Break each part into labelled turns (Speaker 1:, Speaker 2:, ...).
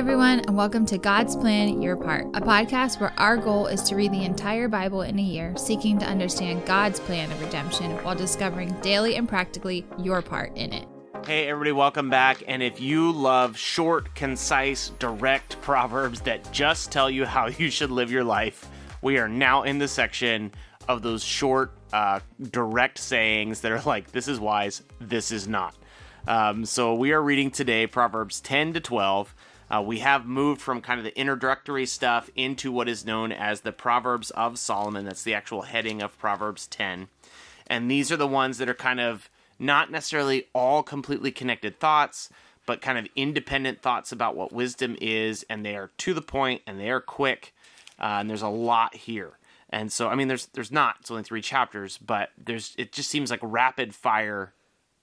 Speaker 1: everyone, and welcome to God's Plan Your Part, a podcast where our goal is to read the entire Bible in a year, seeking to understand God's plan of redemption while discovering daily and practically your part in it.
Speaker 2: Hey, everybody, welcome back. And if you love short, concise, direct proverbs that just tell you how you should live your life, we are now in the section of those short, uh, direct sayings that are like, this is wise, this is not. Um, so we are reading today Proverbs 10 to 12. Uh, we have moved from kind of the introductory stuff into what is known as the Proverbs of Solomon. That's the actual heading of Proverbs 10. And these are the ones that are kind of not necessarily all completely connected thoughts, but kind of independent thoughts about what wisdom is. And they are to the point and they are quick. Uh, and there's a lot here. And so, I mean, there's there's not. It's only three chapters, but there's it just seems like rapid fire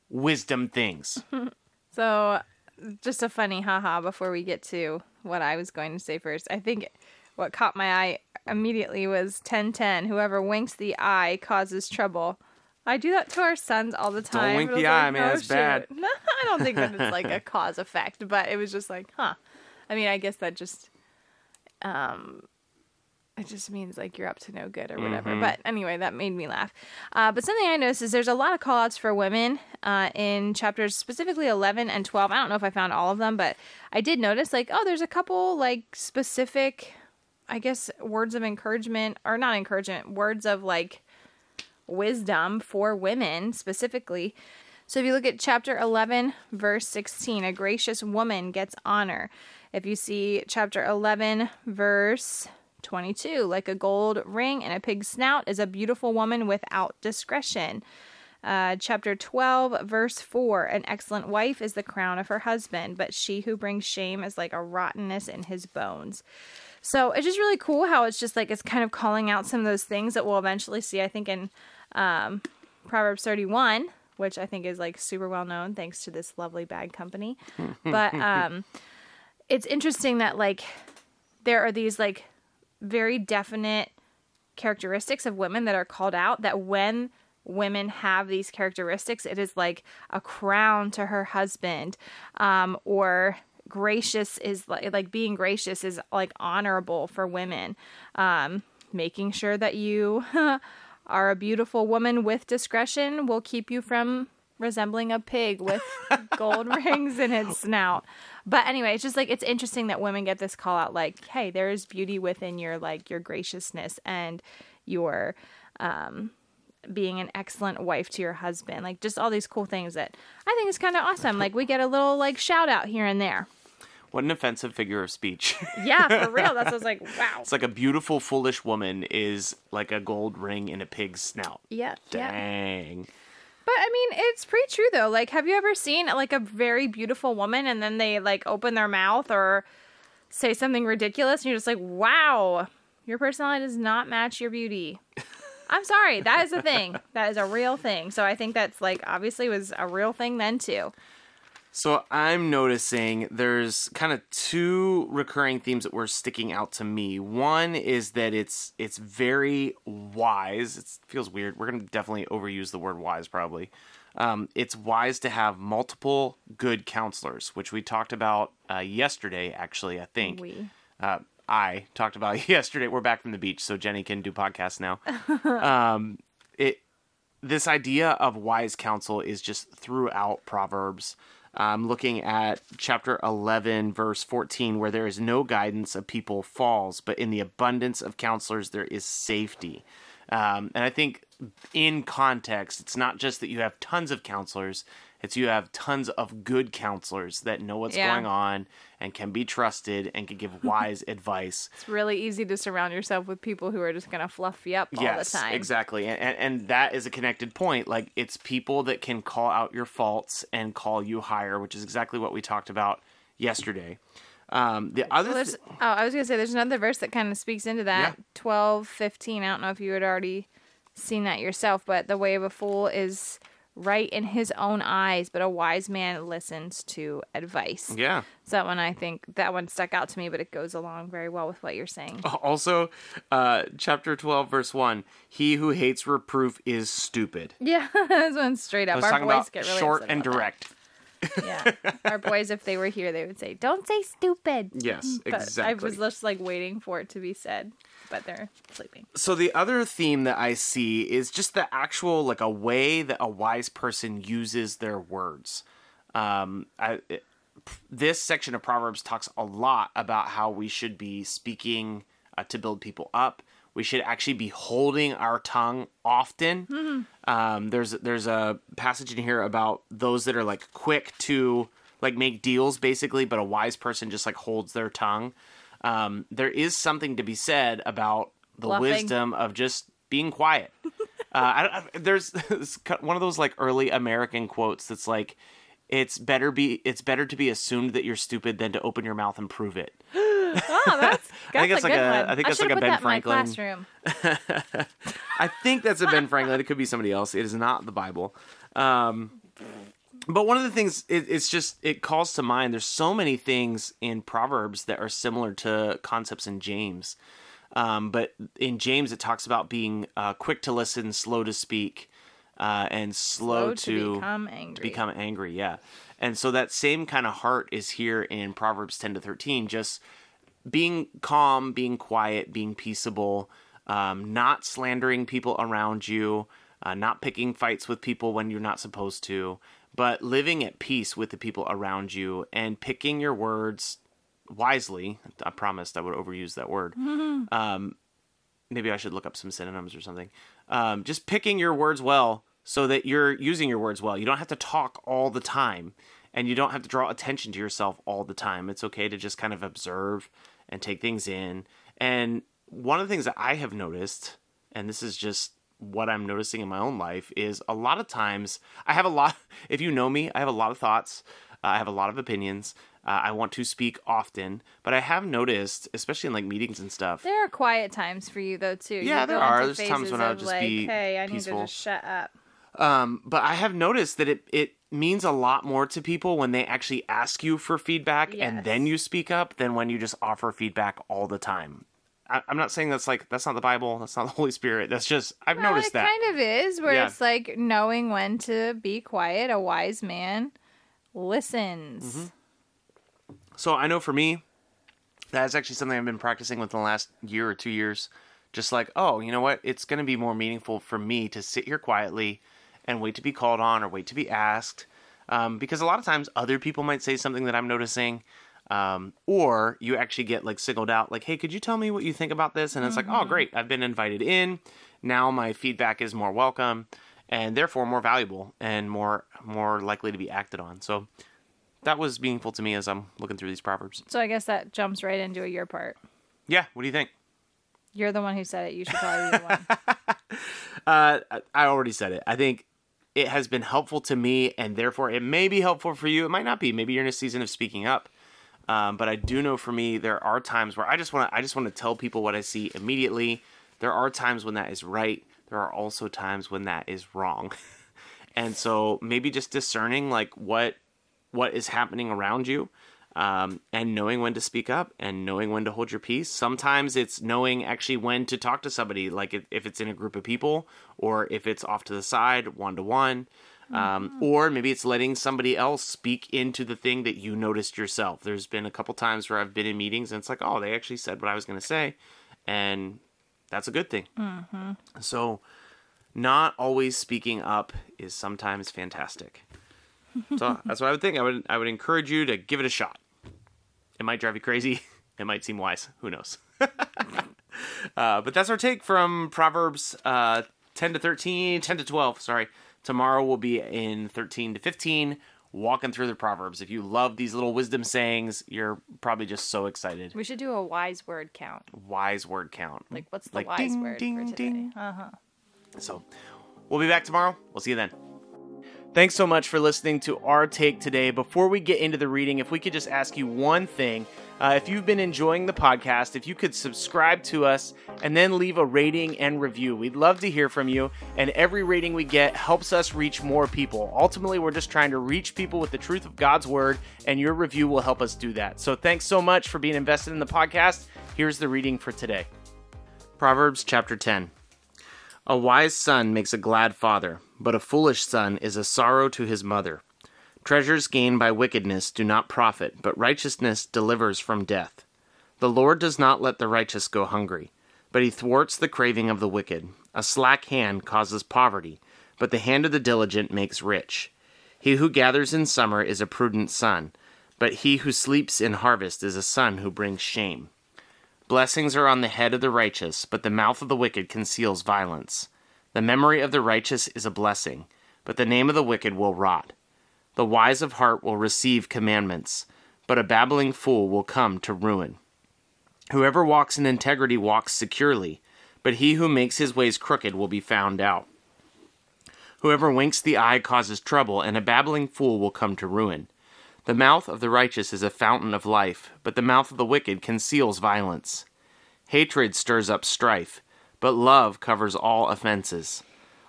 Speaker 2: wisdom things.
Speaker 3: So, just a funny haha before we get to what I was going to say first. I think what caught my eye immediately was 1010. Whoever winks the eye causes trouble. I do that to our sons all the time.
Speaker 2: wink
Speaker 3: It was
Speaker 2: the eye, man, that's
Speaker 3: shoot.
Speaker 2: bad.
Speaker 3: No, I don't think that it's like a cause effect, but it was just like, huh. I mean, I guess that just um it just means like you're up to no good or whatever.
Speaker 2: Mm-hmm.
Speaker 3: But anyway, that made me laugh. Uh, but something I noticed is there's a lot of call outs for women uh, in chapters specifically 11 and 12. I don't know if I found all of them, but I did notice like, oh, there's a couple like specific, I guess, words of encouragement or not encouragement, words of like wisdom for women specifically. So if you look at chapter 11, verse 16, a gracious woman gets honor. If you see chapter 11, verse 22, like a gold ring and a pig's snout is a beautiful woman without discretion. Uh, chapter 12, verse 4 An excellent wife is the crown of her husband, but she who brings shame is like a rottenness in his bones. So it's just really cool how it's just like it's kind of calling out some of those things that we'll eventually see, I think, in um, Proverbs 31, which I think is like super well known thanks to this lovely bag company. but um, it's interesting that like there are these like very definite characteristics of women that are called out that when women have these characteristics it is like a crown to her husband um, or gracious is like like being gracious is like honorable for women um, making sure that you are a beautiful woman with discretion will keep you from resembling a pig with gold rings in its snout. But anyway, it's just like it's interesting that women get this call out like, hey, there is beauty within your like your graciousness and your um being an excellent wife to your husband. Like just all these cool things that I think is kind of awesome. Like we get a little like shout out here and there.
Speaker 2: What an offensive figure of speech.
Speaker 3: Yeah, for real. That's what I was like, wow.
Speaker 2: it's like a beautiful, foolish woman is like a gold ring in a pig's snout.
Speaker 3: Yeah, yeah. But I mean, it's pretty true though. Like, have you ever seen like a very beautiful woman and then they like open their mouth or say something ridiculous and you're just like, wow, your personality does not match your beauty. I'm sorry, that is a thing. That is a real thing. So I think that's like obviously was a real thing then too.
Speaker 2: So I'm noticing there's kind of two recurring themes that were sticking out to me. One is that it's it's very wise. It feels weird. We're gonna definitely overuse the word wise probably. Um, it's wise to have multiple good counselors, which we talked about uh, yesterday. Actually, I think
Speaker 3: We.
Speaker 2: uh, I talked about yesterday. We're back from the beach, so Jenny can do podcasts now. um, it this idea of wise counsel is just throughout Proverbs. I'm looking at chapter 11, verse 14, where there is no guidance, a people falls, but in the abundance of counselors, there is safety. Um, and I think in context, it's not just that you have tons of counselors, it's you have tons of good counselors that know what's
Speaker 3: Yeah.
Speaker 2: going on and can be trusted and can give wise advice.
Speaker 3: It's really easy to surround yourself with people who are just gonna fluff you up all
Speaker 2: yes,
Speaker 3: the time.
Speaker 2: exactly. And, and and that is a connected point. Like it's people that can call out your faults and call you higher, which is exactly what we talked about yesterday. Um, the other
Speaker 3: Well,
Speaker 2: th-
Speaker 3: oh, I was gonna say there's another verse that kind of speaks into that.
Speaker 2: Yeah.
Speaker 3: Twelve fifteen. I don't know if you had already seen that yourself, but the way of a fool is right in his own eyes, but a wise man listens to advice.
Speaker 2: yeah.
Speaker 3: So that one I think that one stuck out to me, but it goes along very well with what you're saying.
Speaker 2: Also, uh, chapter twelve, verse one: He who hates reproof is stupid.
Speaker 3: Yeah, this one's straight
Speaker 2: I
Speaker 3: up.
Speaker 2: was
Speaker 3: Our
Speaker 2: talking about
Speaker 3: get really
Speaker 2: short and
Speaker 3: direct. that. Yeah. Our boys, if they were here, they would say, "Don't say stupid."
Speaker 2: Yes,
Speaker 3: But
Speaker 2: exactly.
Speaker 3: I was just like waiting for it to be said, but they're sleeping.
Speaker 2: So the other theme that I see is just the actual like a way that a wise person uses their words. Um, I, it, this section of Proverbs talks a lot about how we should be speaking uh, to build people up. We should actually be holding our tongue often. Um, there's there's a passage in here about those that are like quick to like make deals basically, but a wise person just like holds their tongue. Um, there is something to be said about the
Speaker 3: Bluffing.
Speaker 2: wisdom of just being quiet. uh, I, I, there's one of those like early American quotes that's like, "It's better be it's better to be assumed that you're stupid than to open your mouth and prove it."
Speaker 3: Oh, that's, that's
Speaker 2: think
Speaker 3: a
Speaker 2: like a-
Speaker 3: one.
Speaker 2: I think that's
Speaker 3: should've
Speaker 2: like a Ben
Speaker 3: that in my
Speaker 2: Franklin.
Speaker 3: classroom.
Speaker 2: I think that's a Ben Franklin. It could be somebody else. It is not the Bible. Um, but one of the things it, it's just it calls to mind. There's so many things in Proverbs that are similar to concepts in James. Um, but in James, it talks about being uh, quick to listen, slow to speak, uh, and slow,
Speaker 3: Slow to become angry.
Speaker 2: to become angry. Yeah, and so that same kind of heart is here in Proverbs 10 to 13. Just being calm, being quiet, being peaceable, um, not slandering people around you, uh, not picking fights with people when you're not supposed to, but living at peace with the people around you and picking your words wisely. I promised I would overuse that word. Um, maybe I should look up some synonyms or something. Um, just picking your words well so that you're using your words well. You don't have to talk all the time and you don't have to draw attention to yourself all the time. It's okay to just kind of observe and take things in. And one of the things that I have noticed, and this is just what I'm noticing in my own life, is a lot of times I have a lot, if you know me, I have a lot of thoughts, uh, I have a lot of opinions. Uh, I want to speak often, but I have noticed, especially in like meetings and stuff,
Speaker 3: There are quiet times for you though too.
Speaker 2: Yeah,
Speaker 3: You
Speaker 2: there are. There's times when I'll just
Speaker 3: like,
Speaker 2: be
Speaker 3: Hey, I
Speaker 2: peaceful.
Speaker 3: need to just shut up.
Speaker 2: Um, but I have noticed that it it means a lot more to people when they actually ask you for feedback and then you speak up than when you just offer feedback all the time. I, I'm not saying that's like that's not the Bible, that's not the Holy Spirit. That's just I've
Speaker 3: No,
Speaker 2: noticed
Speaker 3: it
Speaker 2: that.
Speaker 3: kind of is where
Speaker 2: Yeah.
Speaker 3: it's like knowing when to be quiet. A wise man listens.
Speaker 2: Mm-hmm. So I know for me, that's actually something I've been practicing within the last year or two years. Just like, oh, you know what? It's going to be more meaningful for me to sit here quietly and wait to be called on or wait to be asked. Um, because a lot of times other people might say something that I'm noticing. Um, or you actually get like singled out, like, hey, could you tell me what you think about this? And it's like, oh, great, I've been invited in. Now my feedback is more welcome and therefore more valuable and more more likely to be acted on. So that was meaningful to me as I'm looking through these proverbs.
Speaker 3: So I guess that jumps right into a your part.
Speaker 2: Yeah, what do you think?
Speaker 3: You're the one who said it. You should probably be the one.
Speaker 2: Uh, I already said it. I think it has been helpful to me, and therefore it may be helpful for you. It might not be. Maybe you're in a season of speaking up. Um, but I do know for me, there are times where I just want to. I just want to tell people what I see immediately. There are times when that is right. There are also times when that is wrong. and so maybe just discerning like what what is happening around you um, and knowing when to speak up and knowing when to hold your peace sometimes it's knowing actually when to talk to somebody like if, if it's in a group of people or if it's off to the side one to one um, or maybe it's letting somebody else speak into the thing that you noticed yourself there's been a couple times where i've been in meetings and it's like oh they actually said what i was going to say and that's a good thing so not always speaking up is sometimes fantastic. So that's what I would think. I would I would encourage you to give it a shot. It might drive you crazy. It might seem wise. Who knows? uh, but that's our take from Proverbs uh, 10 to 13, 10 to 12. Sorry. Tomorrow we'll be in 13 to 15, walking through the Proverbs. If you love these little wisdom sayings, you're probably just so excited.
Speaker 3: we should do a wise word count.
Speaker 2: Wise word count.
Speaker 3: Like, what's the
Speaker 2: Like
Speaker 3: wise
Speaker 2: ding,
Speaker 3: word
Speaker 2: ding,
Speaker 3: for today?
Speaker 2: ding.
Speaker 3: Uh huh.
Speaker 2: So we'll be back tomorrow. We'll see you then. Thanks so much for listening to our take today. Before we get into the reading, if we could just ask you one thing. Uh, if you've been enjoying the podcast, if you could subscribe to us and then leave a rating and review, we'd love to hear from you. And every rating we get helps us reach more people. Ultimately, we're just trying to reach people with the truth of God's word, and your review will help us do that. So thanks so much for being invested in the podcast. Here's the reading for today Proverbs chapter 10. A wise son makes a glad father, but a foolish son is a sorrow to his mother. Treasures gained by wickedness do not profit, but righteousness delivers from death. The Lord does not let the righteous go hungry, but he thwarts the craving of the wicked. A slack hand causes poverty, but the hand of the diligent makes rich. He who gathers in summer is a prudent son, but he who sleeps in harvest is a son who brings shame. Blessings are on the head of the righteous, but the mouth of the wicked conceals violence. The memory of the righteous is a blessing, but the name of the wicked will rot. The wise of heart will receive commandments, but a babbling fool will come to ruin. Whoever walks in integrity walks securely, but he who makes his ways crooked will be found out. Whoever winks the eye causes trouble, and a babbling fool will come to ruin. The mouth of the righteous is a fountain of life, but the mouth of the wicked conceals violence. Hatred stirs up strife, but love covers all offenses.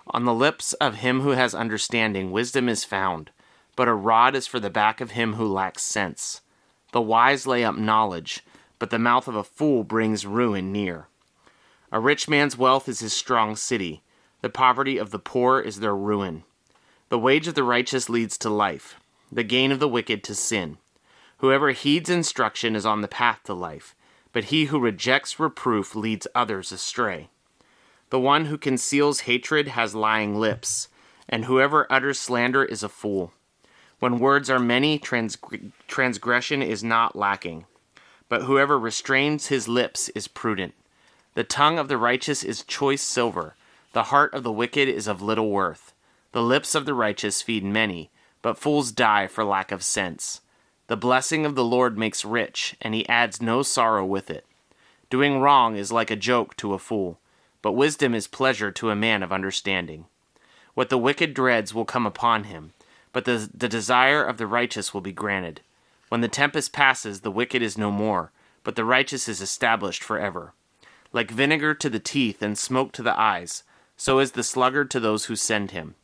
Speaker 2: On the lips of him who has understanding, wisdom is found, but a rod is for the back of him who lacks sense. The wise lay up knowledge, but the mouth of a fool brings ruin near. A rich man's wealth is his strong city, the poverty of the poor is their ruin. The wage of the righteous leads to life, the gain of the wicked to sin. Whoever heeds instruction is on the path to life, but he who rejects reproof leads others astray. The one who conceals hatred has lying lips, and whoever utters slander is a fool. When words are many, transgression is not lacking, but whoever restrains his lips is prudent. The tongue of the righteous is choice silver the heart of the wicked is of little worth. The lips of the righteous feed many, but fools die for lack of sense. The blessing of the Lord makes rich, and he adds no sorrow with it. Doing wrong is like a joke to a fool, but wisdom is pleasure to a man of understanding. What the wicked dreads will come upon him, but the, the desire of the righteous will be granted. When the tempest passes, the wicked is no more, but the righteous is established forever. Like vinegar to the teeth and smoke to the eyes, so is the sluggard to those who send him.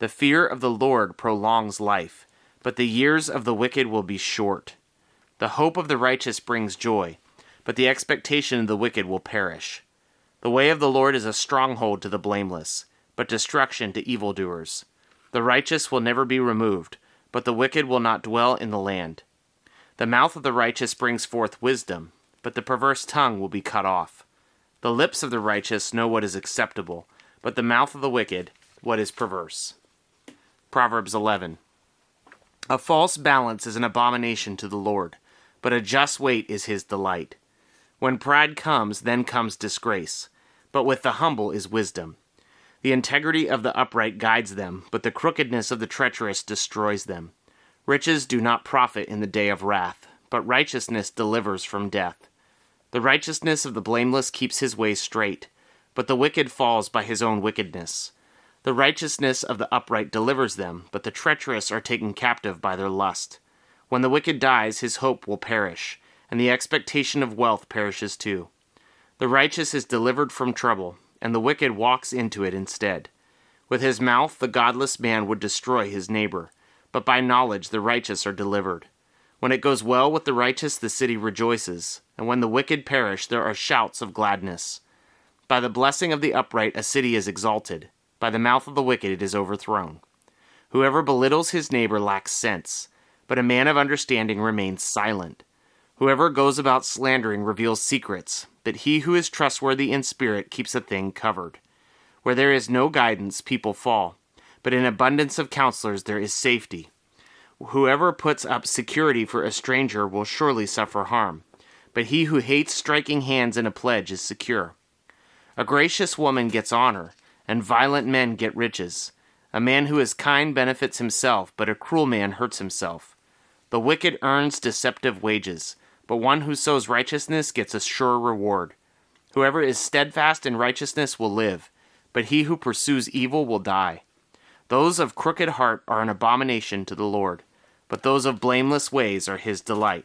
Speaker 2: The fear of the Lord prolongs life, but the years of the wicked will be short. The hope of the righteous brings joy, but the expectation of the wicked will perish. The way of the Lord is a stronghold to the blameless, but destruction to evildoers. The righteous will never be removed, but the wicked will not dwell in the land. The mouth of the righteous brings forth wisdom, but the perverse tongue will be cut off. The lips of the righteous know what is acceptable but the mouth of the wicked what is perverse. Proverbs 11. A false balance is an abomination to the Lord, but a just weight is his delight. When pride comes, then comes disgrace, but with the humble is wisdom. The integrity of the upright guides them, but the crookedness of the treacherous destroys them. Riches do not profit in the day of wrath, but righteousness delivers from death. The righteousness of the blameless keeps his way straight but the wicked falls by his own wickedness. The righteousness of the upright delivers them, but the treacherous are taken captive by their lust. When the wicked dies, his hope will perish, and the expectation of wealth perishes too. The righteous is delivered from trouble, and the wicked walks into it instead. With his mouth, the godless man would destroy his neighbor, but by knowledge the righteous are delivered. When it goes well with the righteous, the city rejoices, and when the wicked perish, there are shouts of gladness. By the blessing of the upright, a city is exalted. By the mouth of the wicked, it is overthrown. Whoever belittles his neighbor lacks sense, but a man of understanding remains silent. Whoever goes about slandering reveals secrets, but he who is trustworthy in spirit keeps a thing covered. Where there is no guidance, people fall, but in abundance of counselors there is safety. Whoever puts up security for a stranger will surely suffer harm, but he who hates striking hands in a pledge is secure. A gracious woman gets honor, and violent men get riches. A man who is kind benefits himself, but a cruel man hurts himself. The wicked earns deceptive wages, but one who sows righteousness gets a sure reward. Whoever is steadfast in righteousness will live, but he who pursues evil will die. Those of crooked heart are an abomination to the Lord, but those of blameless ways are his delight.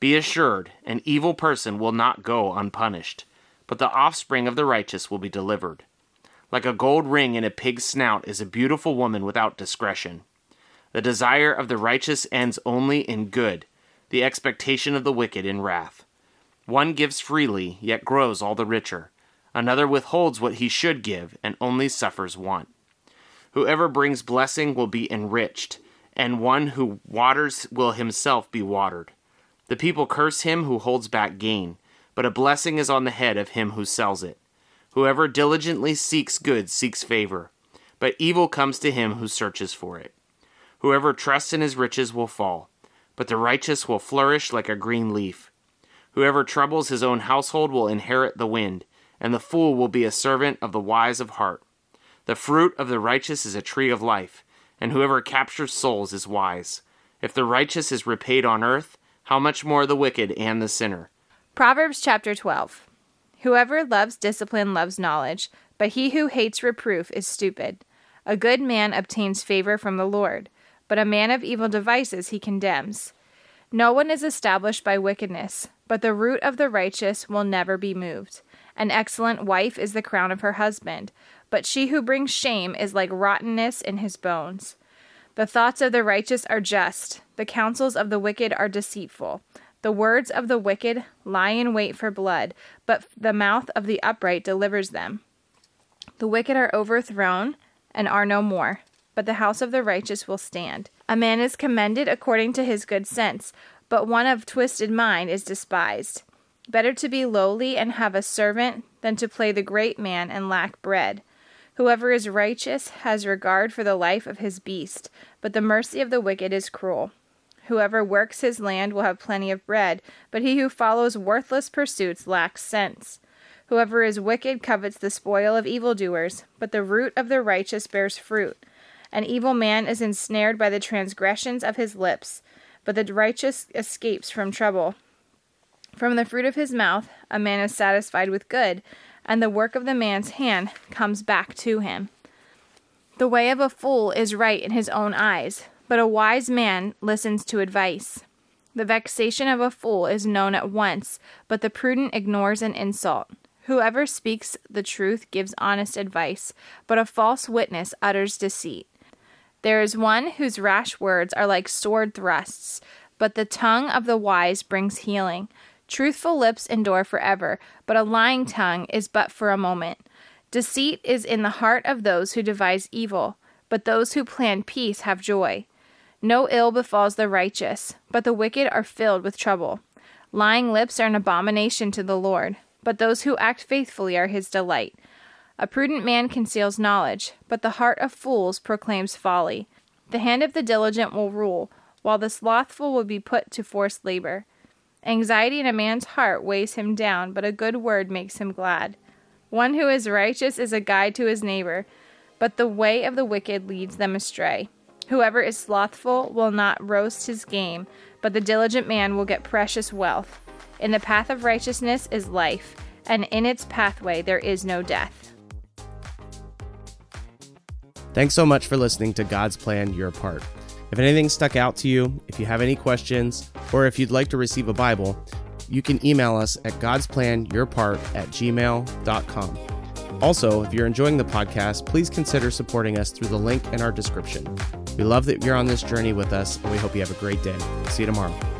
Speaker 2: Be assured, an evil person will not go unpunished but the offspring of the righteous will be delivered. Like a gold ring in a pig's snout is a beautiful woman without discretion. The desire of the righteous ends only in good, the expectation of the wicked in wrath. One gives freely, yet grows all the richer. Another withholds what he should give, and only suffers want. Whoever brings blessing will be enriched, and one who waters will himself be watered. The people curse him who holds back gain, but a blessing is on the head of him who sells it. Whoever diligently seeks good seeks favor, but evil comes to him who searches for it. Whoever trusts in his riches will fall, but the righteous will flourish like a green leaf. Whoever troubles his own household will inherit the wind, and the fool will be a servant of the wise of heart. The fruit of the righteous is a tree of life, and whoever captures souls is wise. If the righteous is repaid on earth, how much more the wicked and the sinner?
Speaker 3: Proverbs chapter 12. Whoever loves discipline loves knowledge, but he who hates reproof is stupid. A good man obtains favor from the Lord, but a man of evil devices he condemns. No one is established by wickedness, but the root of the righteous will never be moved. An excellent wife is the crown of her husband, but she who brings shame is like rottenness in his bones. The thoughts of the righteous are just, the counsels of the wicked are deceitful. The words of the wicked lie in wait for blood, but the mouth of the upright delivers them. The wicked are overthrown and are no more, but the house of the righteous will stand. A man is commended according to his good sense, but one of twisted mind is despised. Better to be lowly and have a servant than to play the great man and lack bread. Whoever is righteous has regard for the life of his beast, but the mercy of the wicked is cruel. Whoever works his land will have plenty of bread, but he who follows worthless pursuits lacks sense. Whoever is wicked covets the spoil of evildoers, but the root of the righteous bears fruit. An evil man is ensnared by the transgressions of his lips, but the righteous escapes from trouble. From the fruit of his mouth a man is satisfied with good, and the work of the man's hand comes back to him. The way of a fool is right in his own eyes, but a wise man listens to advice. The vexation of a fool is known at once, but the prudent ignores an insult. Whoever speaks the truth gives honest advice, but a false witness utters deceit. There is one whose rash words are like sword thrusts, but the tongue of the wise brings healing. Truthful lips endure forever, but a lying tongue is but for a moment. Deceit is in the heart of those who devise evil, but those who plan peace have joy. No ill befalls the righteous, but the wicked are filled with trouble. Lying lips are an abomination to the Lord, but those who act faithfully are his delight. A prudent man conceals knowledge, but the heart of fools proclaims folly. The hand of the diligent will rule, while the slothful will be put to forced labor. Anxiety in a man's heart weighs him down, but a good word makes him glad. One who is righteous is a guide to his neighbor, but the way of the wicked leads them astray. Whoever is slothful will not roast his game, but the diligent man will get precious wealth. In the path of righteousness is life, and in its pathway there is no death.
Speaker 4: Thanks so much for listening to God's Plan Your Part. If anything stuck out to you, if you have any questions, or if you'd like to receive a Bible, you can email us at godsplanyourpart at gmail.com. Also, if you're enjoying the podcast, please consider supporting us through the link in our description. We love that you're on this journey with us, and we hope you have a great day. See you tomorrow.